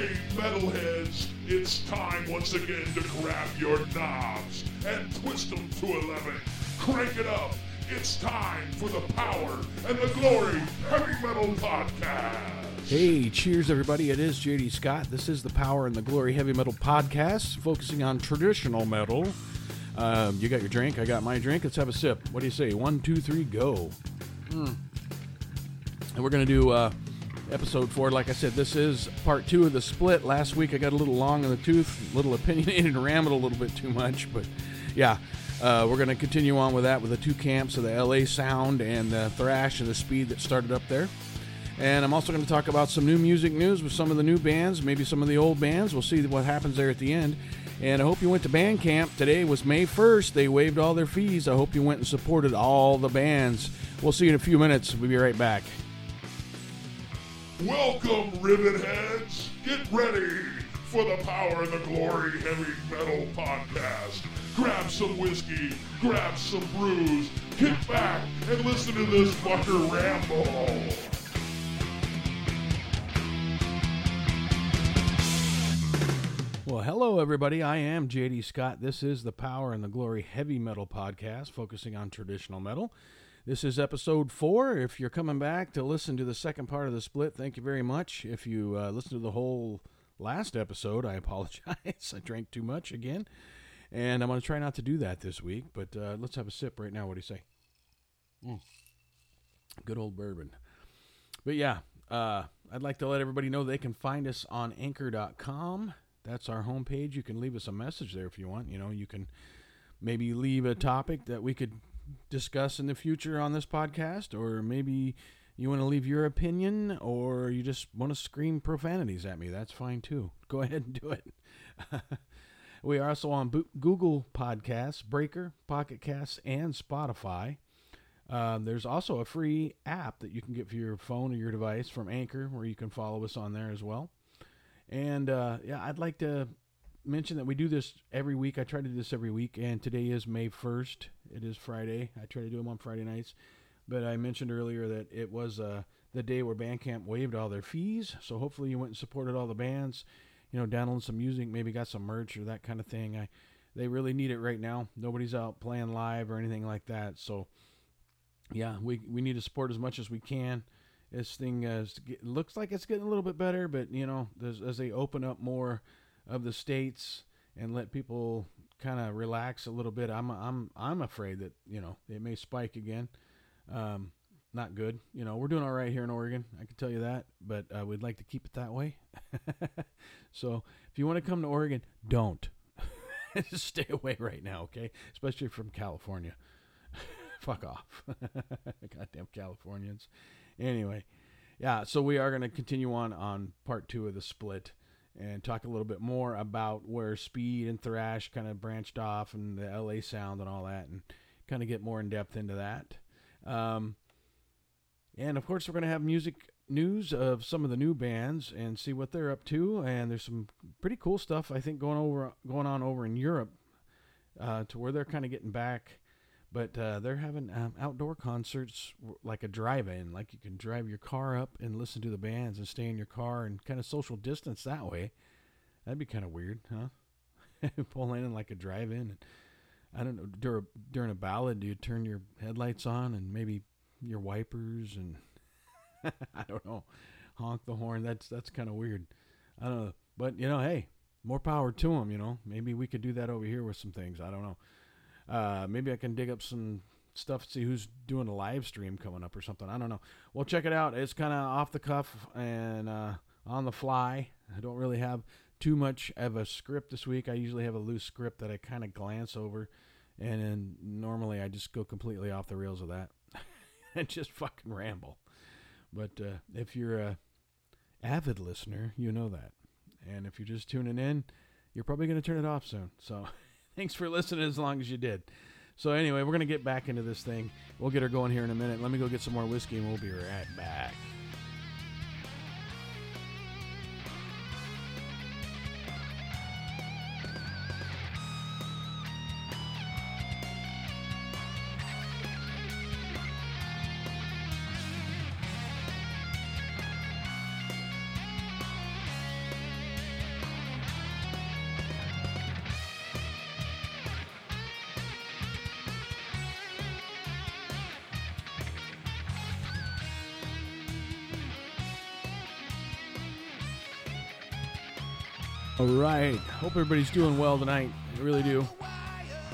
Hey, metalheads, it's time once again to grab your knobs and twist them to 11. Crank it up. It's time for the Power and the Glory Heavy Metal Podcast. Hey, cheers, everybody. It is JD Scott. This is the Power and the Glory Heavy Metal Podcast, focusing on traditional metal. Um, you got your drink, I got my drink. Let's have a sip. What do you say? One, two, three, go. Mm. And we're going to do uh, episode four. Like I said, this is part two of the split. Last week I got a little long in the tooth, a little opinionated, and rambled a little bit too much. But yeah, uh, we're going to continue on with that with the two camps of the LA sound and the thrash and the speed that started up there. And I'm also going to talk about some new music news with some of the new bands, maybe some of the old bands. We'll see what happens there at the end. And I hope you went to Bandcamp. Today was May 1st. They waived all their fees. I hope you went and supported all the bands. We'll see you in a few minutes. We'll be right back. Welcome, ribbon heads. Get ready for the Power and the Glory Heavy Metal Podcast. Grab some whiskey, grab some brews, kick back, and listen to this fucker ramble. Well, hello, everybody. I am JD Scott. This is the Power and the Glory Heavy Metal Podcast, focusing on traditional metal. This is episode four. If you're coming back to listen to the second part of the split, thank you very much. If you uh, listened to the whole last episode, I apologize. I drank too much again. And I'm going to try not to do that this week, but uh, let's have a sip right now. What do you say? Mm. Good old bourbon. But yeah, uh, I'd like to let everybody know they can find us on anchor.com. That's our homepage. You can leave us a message there if you want. You know, you can maybe leave a topic that we could discuss in the future on this podcast, or maybe you want to leave your opinion, or you just want to scream profanities at me. That's fine too. Go ahead and do it. we are also on Google Podcasts, Breaker, Pocket Casts, and Spotify. Um, there's also a free app that you can get for your phone or your device from Anchor, where you can follow us on there as well. And uh, yeah, I'd like to mention that we do this every week. I try to do this every week, and today is May 1st. It is Friday. I try to do them on Friday nights. But I mentioned earlier that it was uh, the day where Bandcamp waived all their fees. So hopefully you went and supported all the bands, you know, downloaded some music, maybe got some merch or that kind of thing. I They really need it right now. Nobody's out playing live or anything like that. So yeah, we, we need to support as much as we can this thing uh, looks like it's getting a little bit better, but you know, as, as they open up more of the states and let people kind of relax a little bit, I'm I'm I'm afraid that you know it may spike again. Um, not good. You know, we're doing all right here in Oregon. I can tell you that, but uh, we'd like to keep it that way. so if you want to come to Oregon, don't. Stay away right now, okay? Especially from California. Fuck off. Goddamn Californians. Anyway, yeah, so we are going to continue on on part two of the split and talk a little bit more about where speed and thrash kind of branched off and the LA sound and all that, and kind of get more in depth into that. Um, and of course, we're going to have music news of some of the new bands and see what they're up to. And there's some pretty cool stuff I think going over going on over in Europe uh, to where they're kind of getting back but uh, they're having um, outdoor concerts like a drive-in like you can drive your car up and listen to the bands and stay in your car and kind of social distance that way. That'd be kind of weird huh? Pull in like a drive-in and i don't know during, a, during a ballad do you turn your headlights on and maybe your wipers and i don't know honk the horn? That's that's kind of weird. I don't know but you know hey more power to them you know? Maybe we could do that over here with some things i don't know uh, maybe I can dig up some stuff, see who's doing a live stream coming up or something. I don't know. Well, check it out. It's kind of off the cuff and uh, on the fly. I don't really have too much of a script this week. I usually have a loose script that I kind of glance over, and then normally I just go completely off the rails of that and just fucking ramble. But uh, if you're a avid listener, you know that, and if you're just tuning in, you're probably going to turn it off soon. So. Thanks for listening as long as you did. So anyway, we're gonna get back into this thing. We'll get her going here in a minute. Let me go get some more whiskey, and we'll be right back. All right. Hope everybody's doing well tonight. I really do.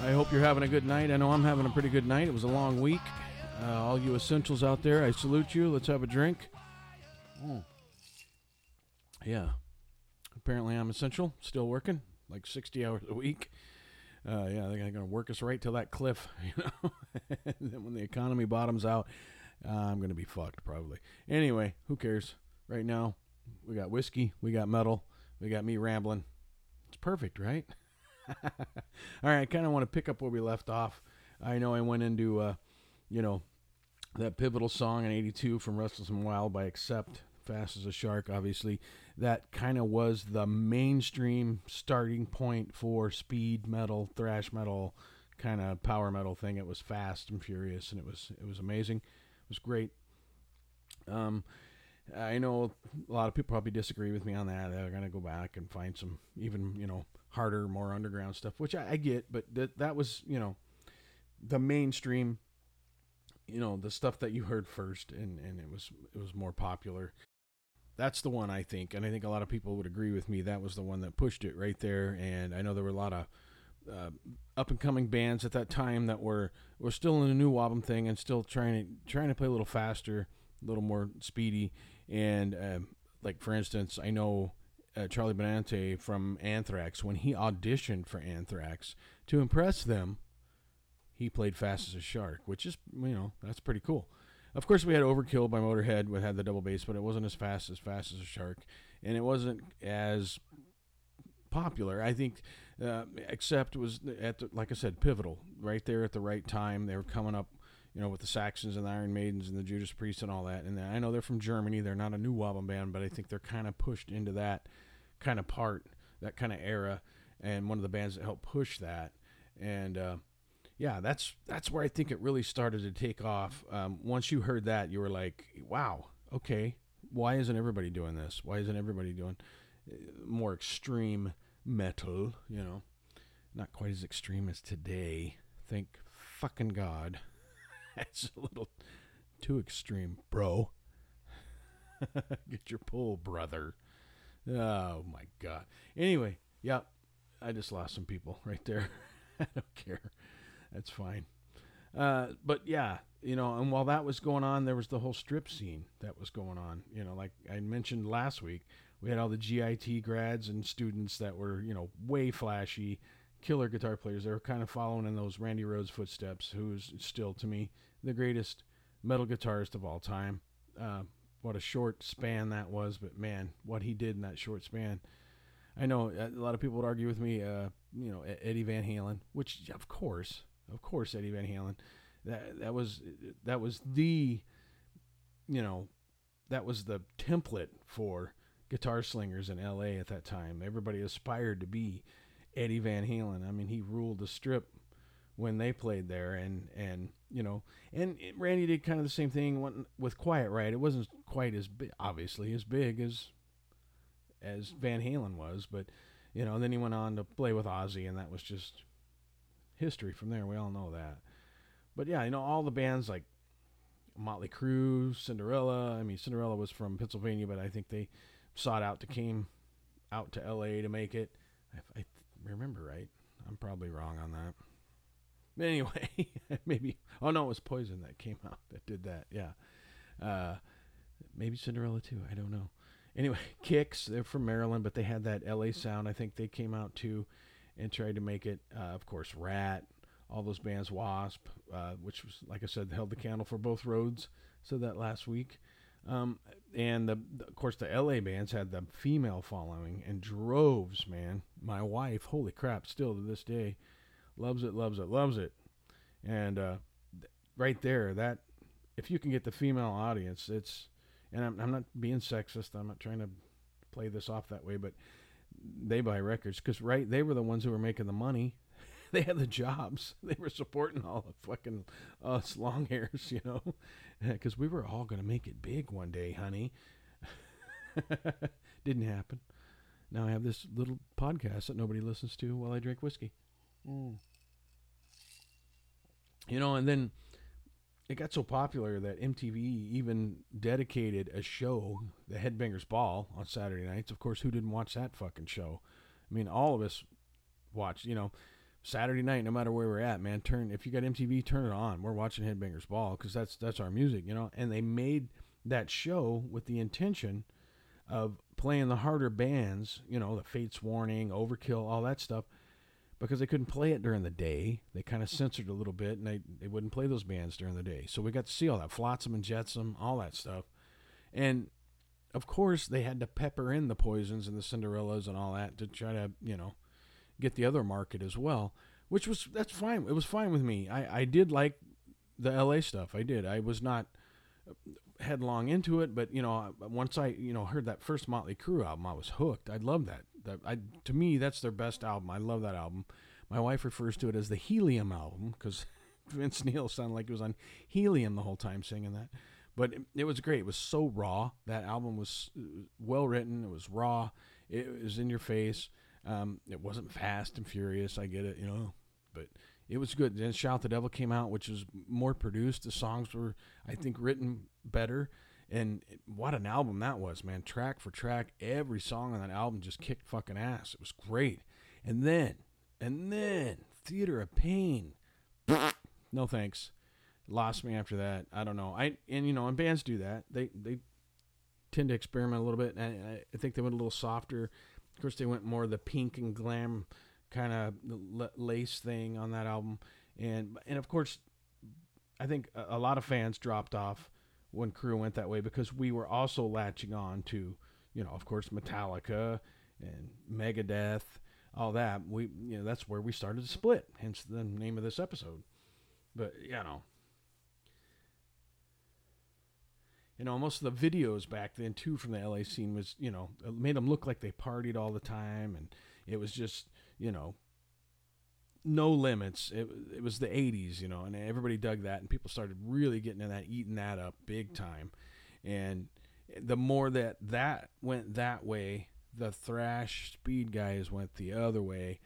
I hope you're having a good night. I know I'm having a pretty good night. It was a long week. Uh, all you essentials out there, I salute you. Let's have a drink. Mm. Yeah. Apparently, I'm essential. Still working like 60 hours a week. Uh, yeah, they're going to work us right to that cliff, you know. then when the economy bottoms out, uh, I'm going to be fucked probably. Anyway, who cares? Right now, we got whiskey, we got metal, we got me rambling. It's perfect, right? All right, I kind of want to pick up where we left off. I know I went into, uh, you know, that pivotal song in 82 from Restless and Wild by Accept, Fast as a Shark, obviously. That kind of was the mainstream starting point for speed metal, thrash metal, kind of power metal thing. It was fast and furious, and it was it was amazing. It was great. Um, I know a lot of people probably disagree with me on that. They're gonna go back and find some even you know harder, more underground stuff, which I, I get. But that that was you know the mainstream, you know the stuff that you heard first, and and it was it was more popular. That's the one I think, and I think a lot of people would agree with me. That was the one that pushed it right there. And I know there were a lot of uh, up and coming bands at that time that were were still in the new album thing and still trying to trying to play a little faster, a little more speedy and um, like for instance, I know uh, Charlie Benante from Anthrax when he auditioned for Anthrax to impress them, he played Fast as a Shark, which is you know that's pretty cool. Of course, we had Overkill by Motorhead, we had the double bass, but it wasn't as fast as Fast as a Shark, and it wasn't as popular. I think, uh, Accept was at the, like I said, pivotal right there at the right time. They were coming up you know, with the Saxons and the Iron Maidens and the Judas Priest and all that. And I know they're from Germany. They're not a new Wobble band, but I think they're kind of pushed into that kind of part, that kind of era, and one of the bands that helped push that. And uh, yeah, that's that's where I think it really started to take off. Um, once you heard that, you were like, "Wow, okay, why isn't everybody doing this? Why isn't everybody doing uh, more extreme metal? You know, not quite as extreme as today. Thank fucking God." That's a little too extreme, bro. Get your pull, brother. Oh my god. Anyway, yeah, I just lost some people right there. I don't care. That's fine. Uh, but yeah, you know, and while that was going on, there was the whole strip scene that was going on. You know, like I mentioned last week, we had all the GIT grads and students that were, you know, way flashy, killer guitar players. They were kind of following in those Randy Rhoads footsteps, who's still to me the greatest metal guitarist of all time. Uh, what a short span that was, but man, what he did in that short span. I know a lot of people would argue with me, uh, you know, Eddie Van Halen, which of course, of course, Eddie Van Halen, that that was that was the, you know, that was the template for guitar slingers in L.A. at that time. Everybody aspired to be Eddie Van Halen. I mean, he ruled the strip when they played there, and and you know, and Randy did kind of the same thing with Quiet Riot. It wasn't quite as big, obviously as big as as Van Halen was, but you know, then he went on to play with Ozzy, and that was just history from there. We all know that. But yeah, you know, all the bands like Motley Crue, Cinderella. I mean, Cinderella was from Pennsylvania, but I think they sought out to came out to L.A. to make it. I remember right, I'm probably wrong on that. Anyway, maybe. Oh no, it was Poison that came out that did that. Yeah. Uh, maybe Cinderella too. I don't know. Anyway, Kix. They're from Maryland, but they had that L.A. sound. I think they came out too, and tried to make it. Uh, of course, Ratt. All those bands, Wasp, uh, which was like I said, held the candle for both roads. Said that last week. Um, and the, the, of course the LA bands had the female following and droves, man. My wife, holy crap, still to this day, loves it, loves it, loves it. And uh, th- right there, that if you can get the female audience, it's and I'm, I'm not being sexist. I'm not trying to play this off that way, but they buy records because right, they were the ones who were making the money. they had the jobs. They were supporting all the fucking us long hairs, you know, because we were all gonna make it big one day, honey. Didn't happen. Now I have this little podcast that nobody listens to while I drink whiskey. Mm. You know, and then it got so popular that MTV even dedicated a show, The Headbangers Ball, on Saturday nights. Of course, who didn't watch that fucking show? I mean, all of us watched, You know, Saturday night, no matter where we're at, man. Turn if you got MTV, turn it on. We're watching Headbangers Ball because that's that's our music, you know. And they made that show with the intention of playing the harder bands, you know, the Fates Warning, Overkill, all that stuff, because they couldn't play it during the day. They kind of censored a little bit, and they they wouldn't play those bands during the day. So we got to see all that Flotsam and Jetsam, all that stuff, and of course they had to pepper in the Poisons and the Cinderellas and all that to try to you know get the other market as well, which was that's fine. It was fine with me. I I did like the LA stuff. I did. I was not headlong into it, but you know, once I you know heard that first Motley Crue album, I was hooked. I love that. That I to me that's their best album. I love that album. My wife refers to it as the Helium album because Vince Neil sounded like he was on helium the whole time singing that. But it, it was great. It was so raw. That album was uh, well written. It was raw. It was in your face. Um, it wasn't fast and furious. I get it, you know, but it was good. Then Shout the Devil came out, which was more produced. The songs were, I think, written better. And what an album that was, man. Track for track, every song on that album just kicked fucking ass. It was great. And then, and then, Theater of Pain. no thanks. Lost me after that. I don't know. I and you know, and bands do that. They they tend to experiment a little bit. And I, I think they went a little softer. Of course, they went more the pink and glam kind of lace thing on that album, and and of course, I think a, a lot of fans dropped off when Crue went that way because we were also latching on to, you know, of course, Metallica and Megadeth, all that. We, you know, that's where we started to split. Hence the name of this episode. But you know, you know, most of the videos back then too from the LA scene was, you know, made them look like they partied all the time, and it was just, you know, no limits. It, it was the 80s, you know, and everybody dug that, and people started really getting in that, eating that up big time. And the more that that went that way, the thrash speed guys went the other way.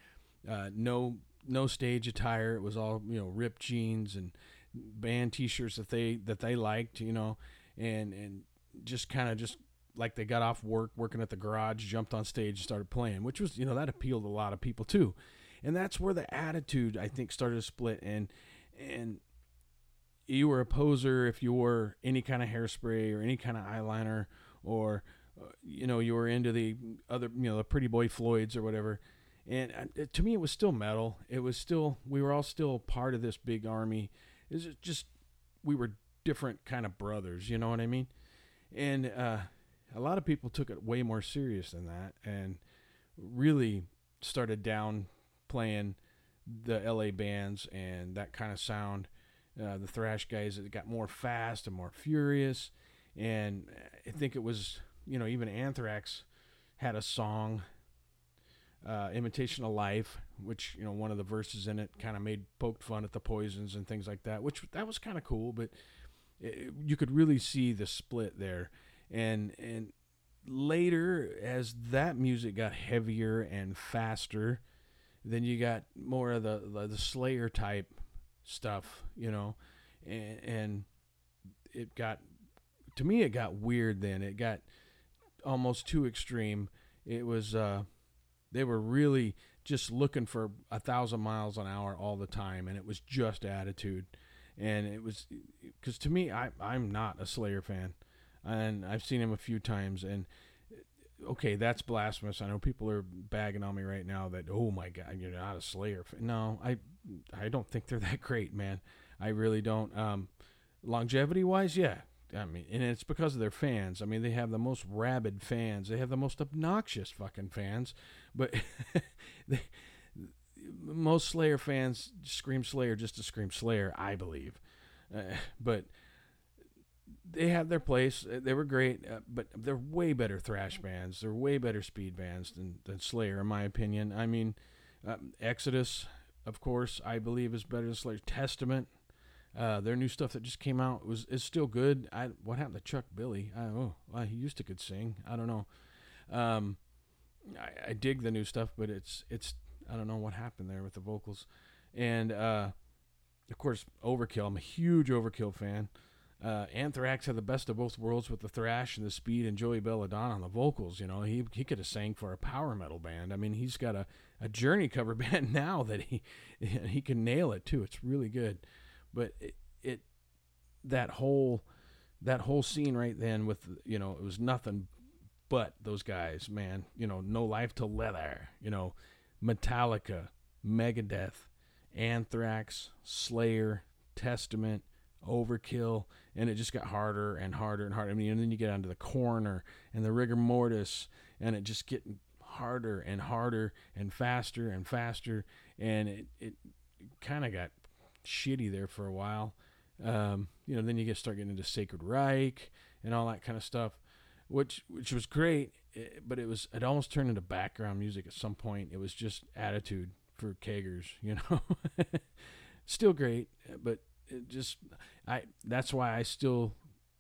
Uh, no, no stage attire. It was all you know, ripped jeans and band T-shirts that they that they liked, you know, and and just kind of just like they got off work, working at the garage, jumped on stage, and started playing, which was you know that appealed a lot of people too. And that's where the attitude I think started to split. And and you were a poser if you wore any kind of hairspray or any kind of eyeliner or uh, you know you were into the other you know the pretty boy floyds or whatever. And uh, to me it was still metal. It was still we were all still part of this big army. It's just we were different kind of brothers you know what i mean and uh, a lot of people took it way more serious than that and really started down playing the LA bands and that kind of sound. Uh, the thrash guys it got more fast and more furious, and I think it was you know even Anthrax had a song, uh, "Imitation of Life," which you know one of the verses in it kind of made poked fun at the Poisons and things like that, which that was kind of cool, but it, you could really see the split there, and and later as that music got heavier and faster then you got more of the the, the Slayer type stuff, you know, and, and it got to me it got weird. Then it got almost too extreme. It was uh, they were really just looking for a thousand miles an hour all the time, and it was just attitude. And it was because to me, I I'm not a Slayer fan, and I've seen him a few times, and okay, that's blasphemous. I know people are bagging on me right now that oh my god, you're not a Slayer. Fan. No, I I don't think they're that great, man. I really don't. Um, longevity wise, yeah. I mean, and it's because of their fans. I mean, they have the most rabid fans. They have the most obnoxious fucking fans. But they, most Slayer fans scream Slayer just to scream Slayer, I believe. Uh, but they have their place. Uh, they were great, uh, but they're way better thrash bands. They're way better speed bands than, than Slayer, in my opinion. I mean, um, Exodus, of course, I believe is better than Slayer. Testament, uh, their new stuff that just came out was is still good. I what happened to Chuck Billy? I oh, well, he used to could sing. I don't know. Um, I, I dig the new stuff, but it's it's I don't know what happened there with the vocals, and uh, of course, Overkill. I'm a huge Overkill fan. uh, Anthrax had the best of both worlds with the thrash and the speed, and Joey Belladonna on the vocals. You know, he he could have sang for a power metal band. I mean, he's got a, a Journey cover band now that he he can nail it too. It's really good, but it, it that whole that whole scene right then with you know it was nothing but those guys, man. You know, No Life 'til Leather. You know, Metallica, Megadeth, Anthrax, Slayer, Testament, Overkill, and it just got harder and harder and harder. I mean, and then you get onto the Coroner and the rigor mortis, and it just getting harder and harder and faster and faster, and it it kind of got shitty there for a while. Um, you know, then you get start getting into Sacred Reich and all that kind of stuff, which which was great, eh, but it was it almost turned into background music at some point. It was just attitude for keggers, you know. Still great, but it just I that's why I still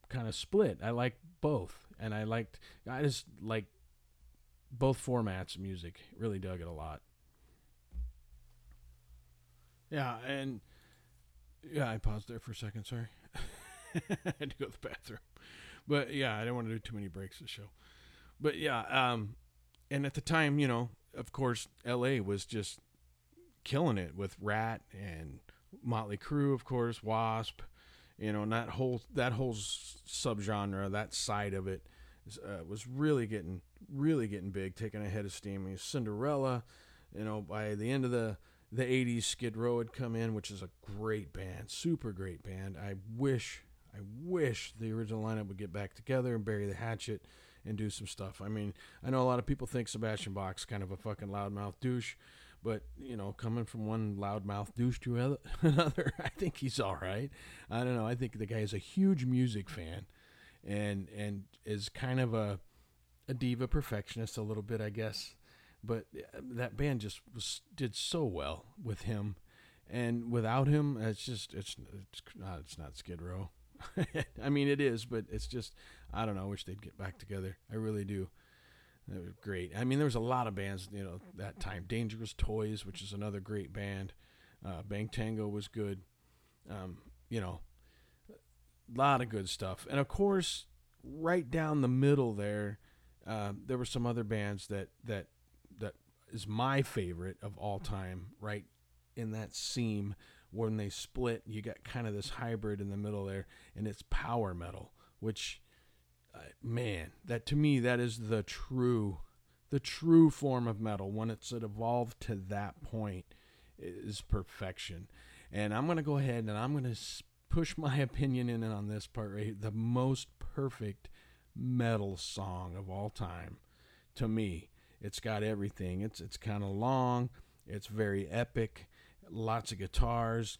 kind of split. I like both, and I liked I just like both formats of music. Really dug it a lot. Yeah, and yeah, I paused there for a second. Sorry, I had to go to the bathroom. But yeah, I didn't want to do too many breaks this show. But yeah, um, and at the time, you know, of course, L.A. was just killing it with Ratt and Motley Crue, of course, Wasp, you know, and that whole that whole subgenre, that side of it, uh, was really getting really getting big, taking a head of steam. I mean, Cinderella, you know, by the end of the the 80s skid row had come in which is a great band super great band i wish i wish the original lineup would get back together and bury the hatchet and do some stuff. I mean i know a lot of people think sebastian bach's kind of a fucking loudmouth douche but you know coming from one loudmouth douche to another i think he's all right. I don't know. I think the guy is a huge music fan and and is kind of a a diva perfectionist a little bit i guess. But uh, that band just was did so well with him, and without him, it's just it's it's not it's not Skid Row. I mean, it is, but it's just I don't know. I wish they'd get back together. I really do. They was great. I mean, there was a lot of bands, you know, that time. Dangerous Toys, which is another great band. Uh, Bang Tango was good. Um, you know, a lot of good stuff. And of course, right down the middle there, uh, there were some other bands that that that is my favorite of all time, right in that seam when they split. You got kind of this hybrid in the middle there, and it's power metal, which, uh, man, that to me that is the true, the true form of metal. When it's evolved to that point, is perfection. And I'm gonna go ahead and I'm gonna push my opinion in on this part right here. The most perfect metal song of all time to me it's got everything. It's it's kind of long. It's very epic. Lots of guitars,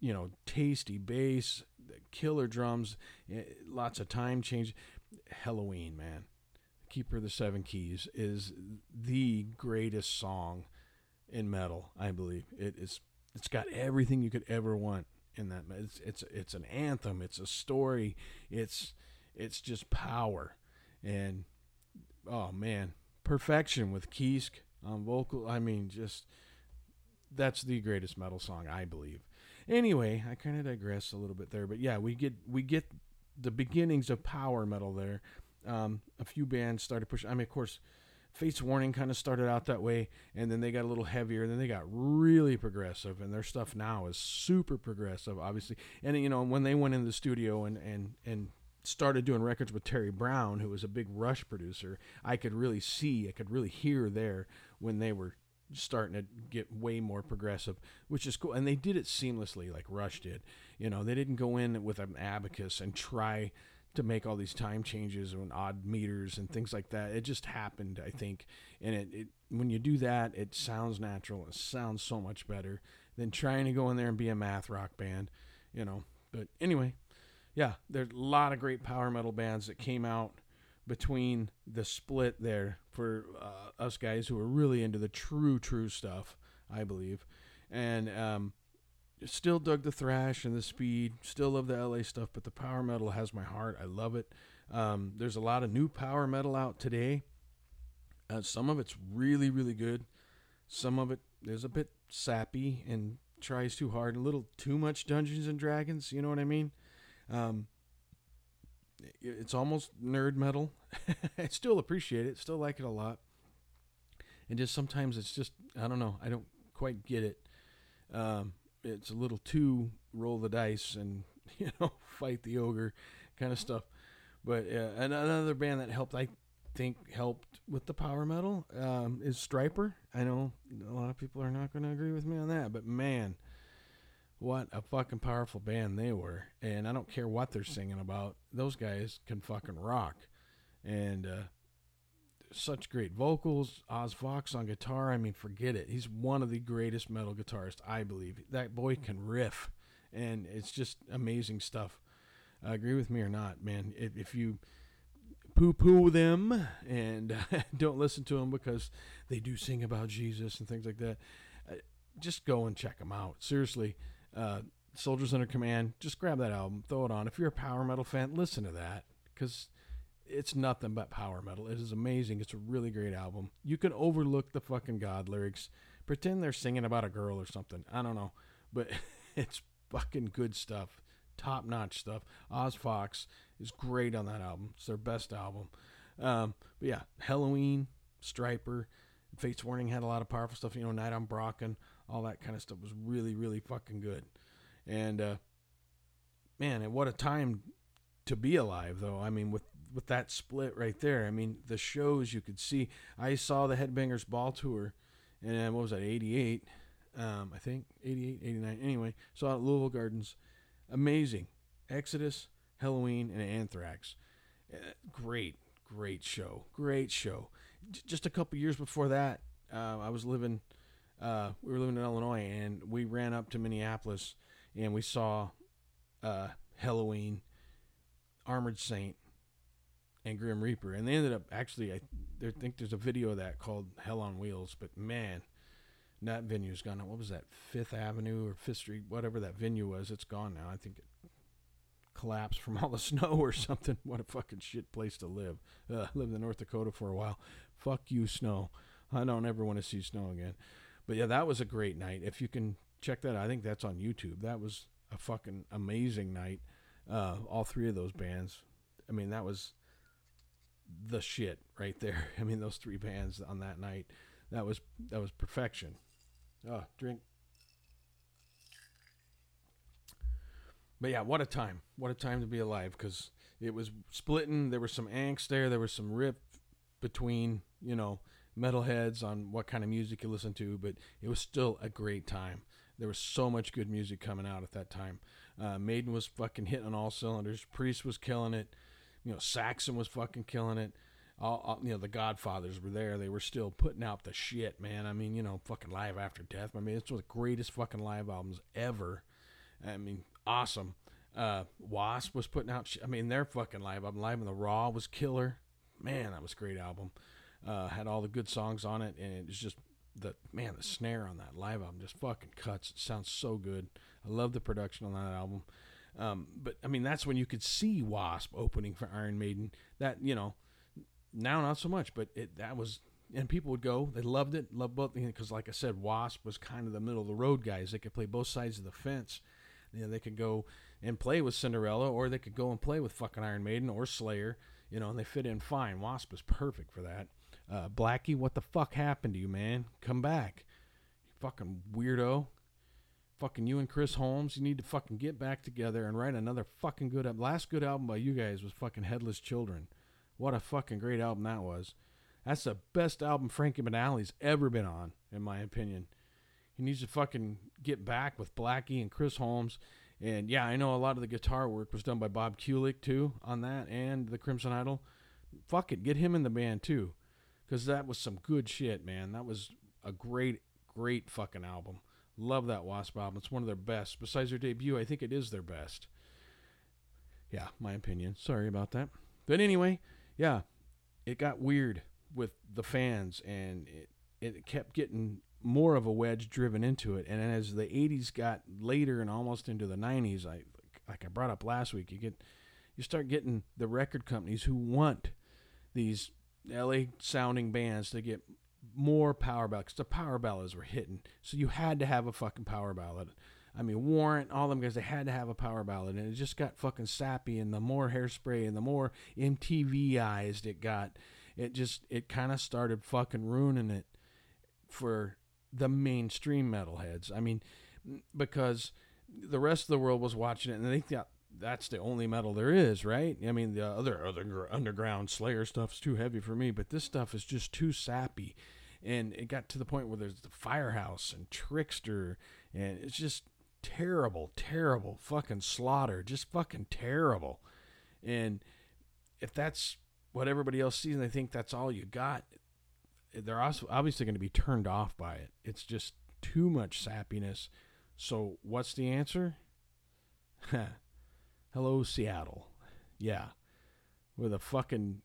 you know, tasty bass, killer drums, eh, lots of time change. Helloween, man. Keeper of the Seven Keys is the greatest song in metal, I believe. It is it's got everything you could ever want in that it's it's it's an anthem, it's a story, it's it's just power. And oh man, perfection with Kiske on vocal. I mean, just that's the greatest metal song I believe. Anyway, I kind of digress a little bit there, but yeah, we get we get the beginnings of power metal there. Um, a few bands started pushing. I mean, of course, Fates Warning kind of started out that way, and then they got a little heavier, and then they got really progressive, and their stuff now is super progressive, obviously. And you know, when they went in the studio and and and started doing records with Terry Brown, who was a big Rush producer, I could really see, I could really hear there when they were starting to get way more progressive, which is cool. And they did it seamlessly, like Rush did. You know, they didn't go in with an abacus and try to make all these time changes and odd meters and things like that. It just happened, I think. And it, it when you do that, it sounds natural. It sounds so much better than trying to go in there and be a math rock band, you know. But anyway, yeah, there's a lot of great power metal bands that came out between the split there for uh, us guys who are really into the true, true stuff, I believe. And um, still dug the thrash and the speed, still love the LA stuff, but the power metal has my heart. I love it. Um, there's a lot of new power metal out today. Uh, some of it's really, really good. Some of it is a bit sappy and tries too hard, a little too much Dungeons and Dragons. You know what I mean? Um, it's almost nerd metal. I still appreciate it, still like it a lot. And just sometimes it's just I don't know, I don't quite get it. Um, it's a little too roll the dice and you know fight the ogre kind of stuff. But uh, another band that helped, I think, helped with the power metal um, is Stryper. I know a lot of people are not going to agree with me on that, but man, what a fucking powerful band they were. And I don't care what they're singing about; those guys can fucking rock. And uh, such great vocals. Oz Fox on guitar. I mean, forget it. He's one of the greatest metal guitarists, I believe. That boy can riff, and it's just amazing stuff. Uh, agree with me or not, man. If, if you poo poo them and don't listen to them because they do sing about Jesus and things like that, uh, just go and check them out. Seriously, uh, Soldiers Under Command, just grab that album, throw it on. If you're a power metal fan, listen to that because it's nothing but power metal. It is amazing. It's a really great album. You can overlook the fucking God lyrics, pretend they're singing about a girl or something. I don't know, but it's fucking good stuff top notch stuff. Oz Fox is great on that album. It's their best album. Um, but yeah, Helloween, Stryper, Fates Warning had a lot of powerful stuff. You know, Night on Brocken, all that kind of stuff was really, really fucking good. And uh, man, and what a time to be alive, though. I mean, with with that split right there. I mean, the shows you could see. I saw the Headbangers Ball tour, and what was that? Eighty eight. Um, I think 88, 89. Anyway, saw it at Louisville Gardens amazing. Exodus, Helloween, and Anthrax. Uh, great, great show. Great show. J- just a couple years before that, uh, I was living. Uh, we were living in Illinois, and we ran up to Minneapolis, and we saw uh, Helloween, Armored Saint, and Grim Reaper, and they ended up actually. I think there's a video of that called Hell on Wheels, but man, that venue's gone. What was that? Fifth Avenue or Fifth Street, whatever that venue was. It's gone now. I think it collapsed from all the snow or something. What a fucking shit place to live. Uh, lived in North Dakota for a while. Fuck you, snow. I don't ever want to see snow again. But yeah, that was a great night. If you can check that out, I think that's on YouTube. That was a fucking amazing night. Uh, all three of those bands. I mean, that was the shit right there. I mean, those three bands on that night. That was that was perfection. Oh, drink. But yeah, what a time. What a time to be alive because it was splitting. There was some angst there. There was some rip between, you know, metalheads on what kind of music you listen to, but it was still a great time. There was so much good music coming out at that time. Uh, Maiden was fucking hitting on all cylinders. Priest was killing it. You know, Saxon was fucking killing it all, all, you know the Godfathers were there. They were still putting out the shit, man. I mean, you know, fucking Live After Death. I mean, it's one of the greatest fucking live albums ever. I mean, awesome. Uh, Wasp was putting out. I mean, their fucking live album, Live in the Raw, was killer. Man, that was a great album. Uh, had all the good songs on it, and it was just the man. The snare on that live album just fucking cuts. It sounds so good. I love the production on that album. Um, but I mean, that's when you could see Wasp opening for Iron Maiden. That you know now not so much, but it that was and people would go. They loved it, loved both because, like I said, Wasp was kind of the middle of the road guys. They could play both sides of the fence. You know, they could go and play with Cinderella, or they could go and play with fucking Iron Maiden or Slayer. You know, and they fit in fine. Wasp is perfect for that. Uh, Blackie, what the fuck happened to you, man? Come back, you fucking weirdo. Fucking you and Chris Holmes, you need to fucking get back together and write another fucking good album. Last good album by you guys was fucking Headless Children. What a fucking great album that was. That's the best album Frankie Banali's ever been on, in my opinion. He needs to fucking get back with Blackie and Chris Holmes. And yeah, I know a lot of the guitar work was done by Bob Kulick too on that and the Crimson Idol. Fuck it, get him in the band too. Because that was some good shit, man. That was a great, great fucking album. Love that Wasp album. It's one of their best. Besides their debut, I think it is their best. Yeah, my opinion. Sorry about that. But anyway, yeah, it got weird with the fans, and it, it kept getting more of a wedge driven into it. And as the 80s got later and almost into the 90s, I like I brought up last week, you get you start getting the record companies who want these LA sounding bands to get more power ballads the power ballads were hitting. So you had to have a fucking power ballad. I mean, Warrant, all them guys, they had to have a power ballad, and it just got fucking sappy. And the more hairspray and the more MTVized it got, it just it kind of started fucking ruining it for the mainstream metalheads. I mean, because the rest of the world was watching it, and they thought that's the only metal there is, right? I mean, the other other underground Slayer stuff's too heavy for me, but this stuff is just too sappy. And it got to the point where there's the Firehouse and Trixter, and it's just terrible, terrible fucking slaughter, just fucking terrible. And if that's what everybody else sees and they think that's all you got, they're also obviously going to be turned off by it. It's just too much sappiness. So what's the answer? Hello, Seattle. Yeah. With a fucking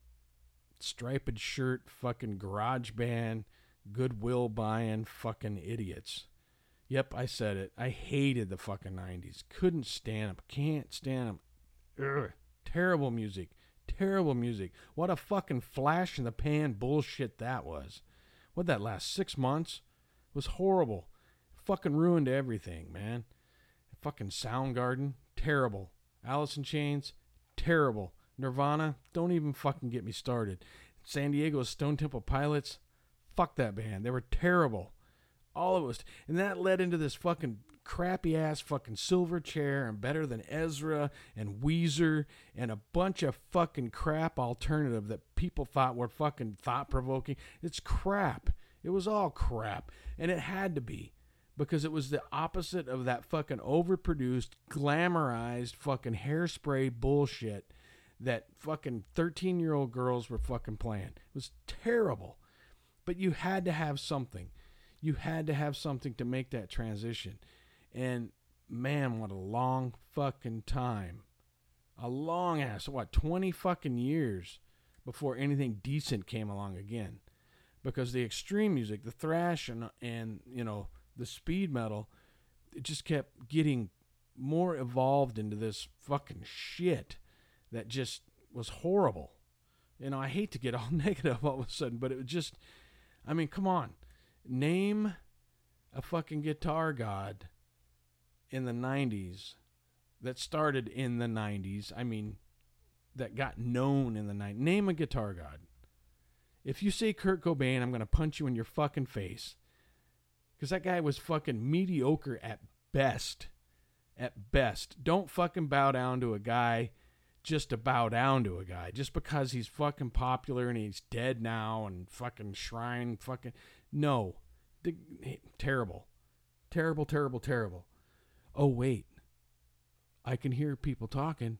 striped shirt, fucking garage band, goodwill buying fucking idiots. Yep, I said it. I hated the fucking 90s. Couldn't stand them. Can't stand them. Ugh. Terrible music. Terrible music. What a fucking flash in the pan bullshit that was. What that last six months was horrible. Fucking ruined everything, man. Fucking Soundgarden, terrible. Alice in Chains, terrible. Nirvana, don't even fucking get me started. San Diego's Stone Temple Pilots, fuck that band. They were terrible. All of us. And that led into this fucking crappy ass fucking silver Silverchair and better than Ezra and Weezer and a bunch of fucking crap alternative that people thought were fucking thought provoking. It's crap. It was all crap. And it had to be because it was the opposite of that fucking overproduced, glamorized fucking hairspray bullshit that fucking 13 year old girls were fucking playing. It was terrible. But you had to have something. You had to have something to make that transition. And man, what a long fucking time. A long ass, what, 20 fucking years before anything decent came along again. Because the extreme music, the thrash and, and you know, the speed metal, it just kept getting more evolved into this fucking shit that just was horrible. You know, I hate to get all negative all of a sudden, but it was just, I mean, come on. Name a fucking guitar god in the 90s that started in the 90s. I mean, that got known in the 90s. Name a guitar god. If you say Kurt Cobain, I'm going to punch you in your fucking face. Because that guy was fucking mediocre at best. At best. Don't fucking bow down to a guy just to bow down to a guy. Just because he's fucking popular and he's dead now and fucking shrine fucking. No. The, terrible. Terrible, terrible, terrible. Oh, wait. I can hear people talking.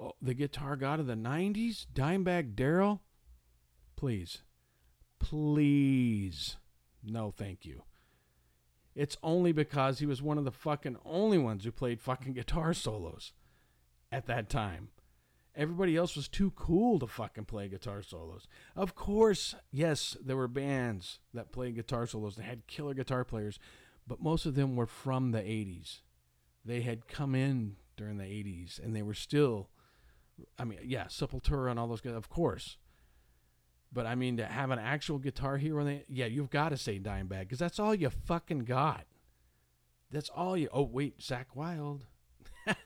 Oh, the guitar god of the 90s? Dimebag Darrell? Please. Please. No, thank you. It's only because he was one of the fucking only ones who played fucking guitar solos at that time. Everybody else was too cool to fucking play guitar solos. Of course, yes, there were bands that played guitar solos that had killer guitar players, but most of them were from the 80s. They had come in during the 80s and they were still I mean, yeah, Sepultura and all those guys, of course. But I mean, to have an actual guitar hero, they, yeah, you've got to say Dimebag because that's all you fucking got. That's all you. Oh wait, Zakk Wylde.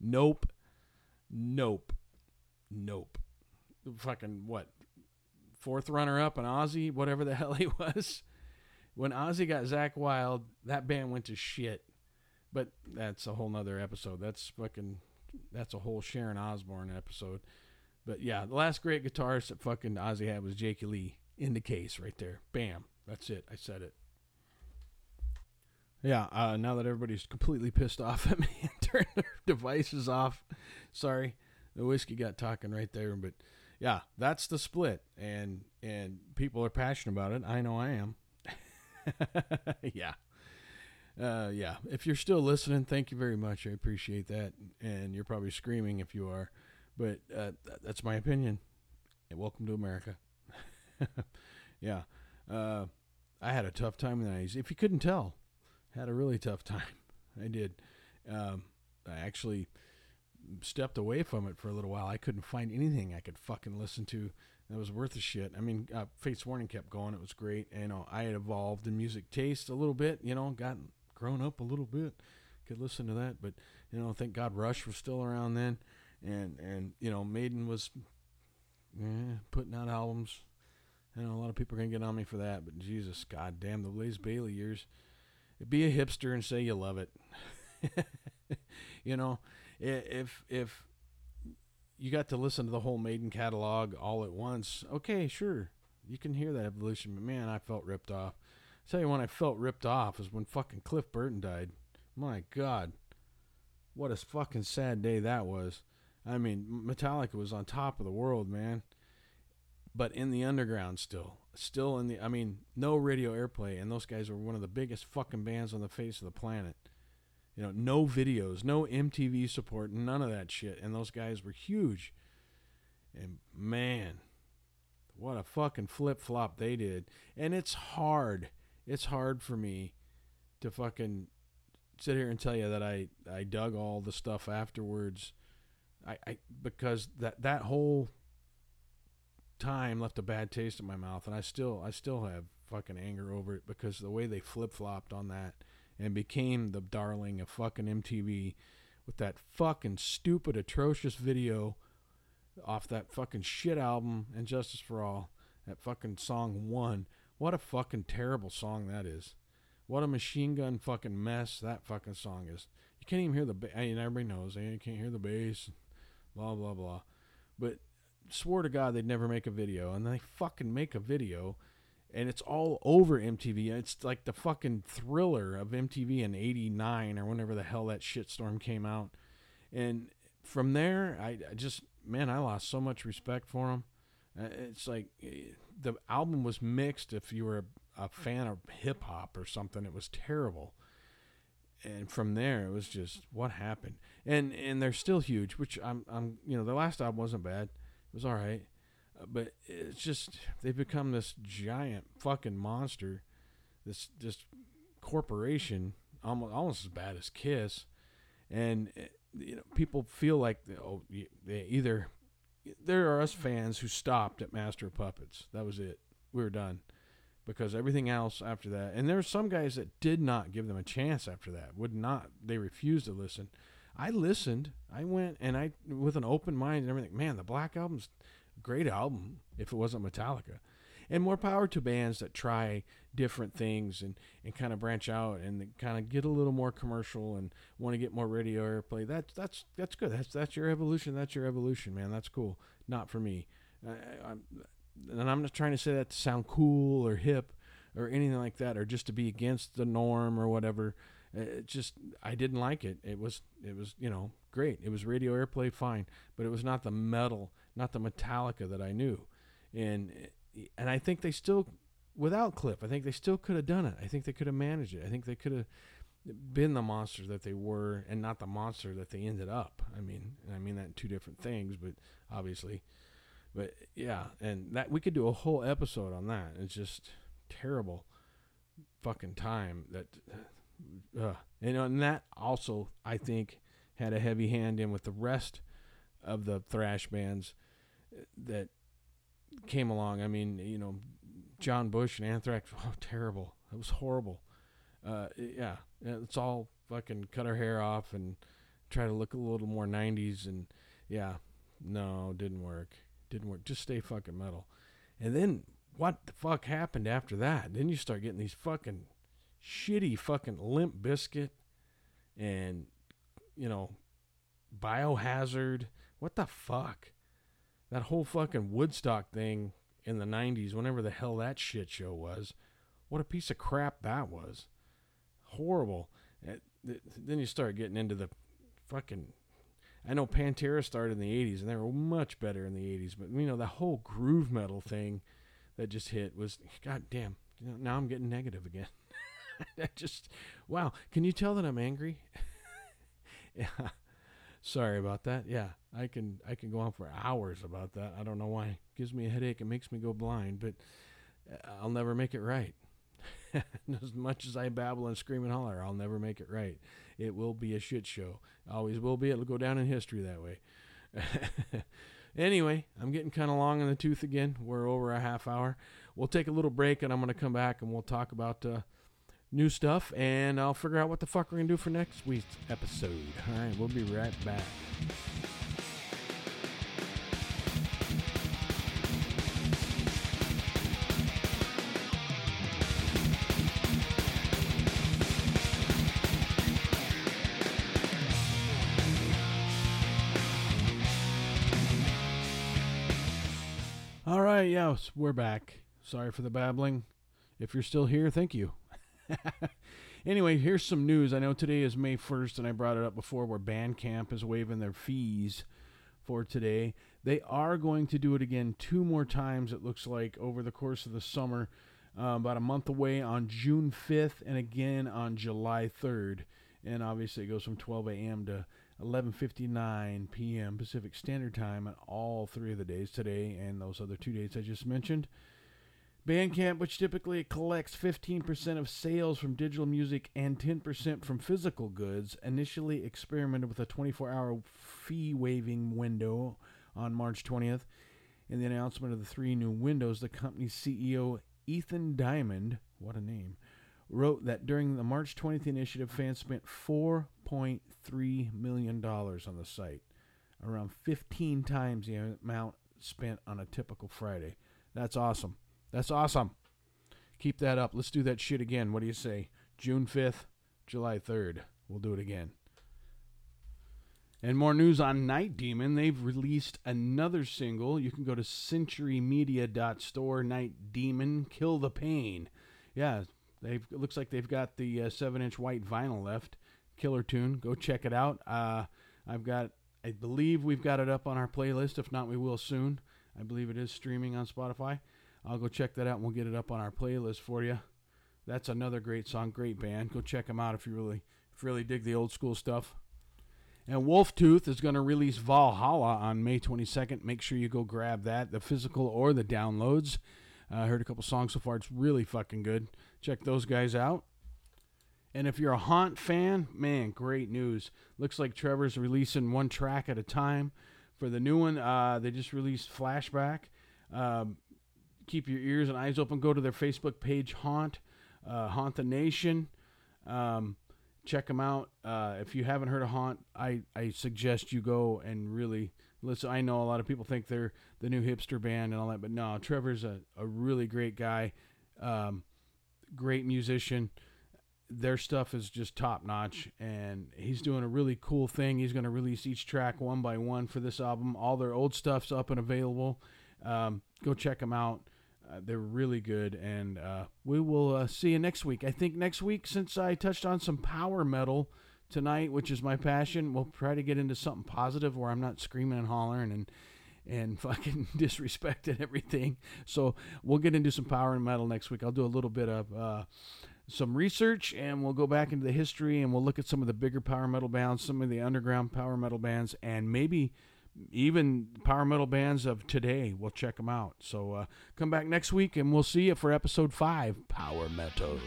nope, nope, nope. Fucking what? Fourth runner up, an Ozzy, whatever the hell he was. When Ozzy got Zakk Wylde, that band went to shit. But that's a whole nother episode. That's fucking. That's a whole Sharon Osbourne episode. But yeah, the last great guitarist that fucking Ozzy had was Jakey Lee in the case right there. Bam. That's it. I said it. Yeah, uh, now that everybody's completely pissed off at me and turned their devices off, sorry, the whiskey got talking right there. But yeah, that's the split, and and people are passionate about it. I know I am. yeah, uh, yeah. If you're still listening, thank you very much. I appreciate that, and you're probably screaming if you are. But uh, that's my opinion. And welcome to America. yeah. Uh, I had a tough time in the 90s. If you couldn't tell, had a really tough time. I did. Um, I actually stepped away from it for a little while. I couldn't find anything I could fucking listen to that was worth a shit. I mean, uh, Fates Warning kept going. It was great. And, you know, I had evolved in music taste a little bit, you know, gotten grown up a little bit, could listen to that. But you know, thank God Rush was still around then, and and you know, Maiden was yeah, putting out albums. I know a lot of people are gonna get on me for that, but Jesus, God damn, the Blaze Bayley years. Be a hipster and say you love it. you know, if if you got to listen to the whole Maiden catalog all at once, okay, sure, you can hear that evolution. But man, I felt ripped off. I tell you when I felt ripped off is when fucking Cliff Burton died. My God, what a fucking sad day that was. I mean, Metallica was on top of the world, man. But in the underground still. Still in the I mean, no radio airplay and those guys were one of the biggest fucking bands on the face of the planet. You know, no videos, no MTV support, none of that shit. And those guys were huge. And man, what a fucking flip flop they did. And it's hard. It's hard for me to fucking sit here and tell you that I, I dug all the stuff afterwards. I, I because that that whole time left a bad taste in my mouth and I still I still have fucking anger over it because the way they flip flopped on that and became the darling of fucking MTV with that fucking stupid, atrocious video off that fucking shit album and Justice for All. That fucking song one. What a fucking terrible song that is. What a machine gun fucking mess that fucking song is. You can't even hear the bass. I mean, everybody knows. You can't hear the bass. Blah, blah, blah. But swore to God they'd never make a video. And they fucking make a video and it's all over MTV. It's like the fucking thriller of MTV in '89 or whenever the hell that shitstorm came out. And from there, I, I, just man, I lost so much respect for them. Uh, it's like eh, the album was mixed. If you were a, a fan of hip hop or something, it was terrible. And from there, it was just what happened. And and they're still huge, which I'm I'm you know the last album wasn't bad. It was all right but it's just they've become this giant fucking monster, this this corporation, almost almost as bad as Kiss, and eh, you know people feel like oh they either there are us fans who stopped at Master Puppets. That was it. We were done because everything else after that, and there were some guys that did not give them a chance after that. Would not. They refused to listen. I listened. I went and I with an open mind and everything. Man, the Black Album's great album if it wasn't Metallica. And more power to bands that try different things and, and kind of branch out and kind of get a little more commercial and want to get more radio airplay. That's that's that's good. That's that's your evolution. That's your evolution, man. That's cool. Not for me. I, and I'm not trying to say that to sound cool or hip or anything like that, or just to be against the norm or whatever. Uh, it just I didn't like it. It was it was you know great. It was radio airplay fine, but it was not the metal not the Metallica that I knew. And eh, and I think they still without Cliff, I think they still could have done it. I think they could have managed it. I think they could have been the monster that they were and not the monster that they ended up. I mean, I mean that in two different things, but obviously but yeah, and that we could do a whole episode on that. It's just terrible fucking time that uh, and, and that also I think had a heavy hand in with the rest of the thrash bands that came along. I mean, you know, John Bush and Anthrax. Oh, terrible! It was horrible. Uh, yeah, let's all fucking cut our hair off and try to look a little more '90s. And yeah, no, didn't work. Didn't work. Just stay fucking metal. And then what the fuck happened after that? Then you start getting these fucking shitty fucking Limp Bizkit and you know biohazard. What the fuck? that whole fucking Woodstock thing in the 90s, whenever the hell that shit show was, what a piece of crap that was. Horrible. Eh, then you start getting into the fucking. I know Pantera started in the 80s and they were much better in the 80s, but you know, the whole groove metal thing that just hit was, god damn, you know, now I'm getting negative again. I just, wow. Can you tell that I'm angry? yeah. Sorry about that. Yeah, I can I can go on for hours about that. I don't know why. It gives me a headache. It makes me go blind, but uh, I'll never make it right. as much as I babble and scream and holler, I'll never make it right. It will be a shit show. Always will be. It'll go down in history that way. anyway, I'm getting kind of long in the tooth again. We're over a half hour. We'll take a little break, and I'm going to come back and we'll talk about uh, new stuff, and I'll figure out what the fuck we're gonna do for next week's episode. All right, we'll be right back. Right, yes, we're back. Sorry for the babbling. If you're still here, thank you. anyway, here's some news. I know today is May 1st, and I brought it up before where Bandcamp is waiving their fees for today. They are going to do it again two more times, it looks like, over the course of the summer. Uh, about a month away on June 5th, and again on July 3rd. And obviously, it goes from 12 a.m. to 11:59 p.m. Pacific Standard Time on all three of the days today and those other two dates I just mentioned. Bandcamp, which typically collects 15% of sales from digital music and 10% from physical goods, initially experimented with a 24-hour fee waiving window on March 20th. In the announcement of the three new windows, the company's CEO Ethan Diamond, what a name, wrote that during the March 20th initiative, fans spent 4.3 million dollars on the site, around 15 times the amount spent on a typical Friday. That's awesome. That's awesome. Keep that up. Let's do that shit again. What do you say? June 5th, July 3rd. We'll do it again. And more news on Night Demon. They've released another single. You can go to centurymedia.store. Night Demon, Kill the Pain. Yeah, they've it looks like they've got the uh, seven-inch white vinyl left. Killer tune. Go check it out. Uh, I've got, I believe we've got it up on our playlist. If not, we will soon. I believe it is streaming on Spotify. I'll go check that out and we'll get it up on our playlist for you. That's another great song, great band. Go check them out if you really, if you really dig the old school stuff. And Wolftooth is going to release Valhalla on May 22nd. Make sure you go grab that, the physical or the downloads. I uh, heard a couple songs so far. It's really fucking good. Check those guys out. And if you're a Haunt fan, man, great news. Looks like Trevor's releasing one track at a time. For the new one, uh, they just released Flashback. Um, keep your ears and eyes open. Go to their Facebook page, Haunt, uh, Haunt the Nation. Um, check them out. Uh, if you haven't heard of Haunt, I, I suggest you go and really listen. I know a lot of people think they're the new hipster band and all that, but no, Trevor's a, a really great guy, um, great musician. Their stuff is just top notch, and he's doing a really cool thing. He's going to release each track one by one for this album. All their old stuff's up and available. Um, go check them out. Uh, they're really good, and uh, we will uh, see you next week. I think next week, since I touched on some power metal tonight, which is my passion, we'll try to get into something positive where I'm not screaming and hollering and and fucking disrespecting everything. So we'll get into some power and metal next week. I'll do a little bit of uh, some research, and we'll go back into the history, and we'll look at some of the bigger power metal bands, some of the underground power metal bands, and maybe even power metal bands of today. We'll check them out. So uh, come back next week and we'll see you for episode five Power Metal.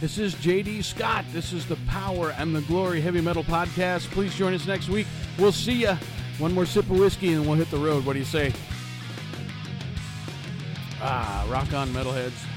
This is JD Scott. This is the Power and the Glory Heavy Metal Podcast. Please join us next week. We'll see you. One more sip of whiskey and we'll hit the road. What do you say? Ah, rock on, metalheads.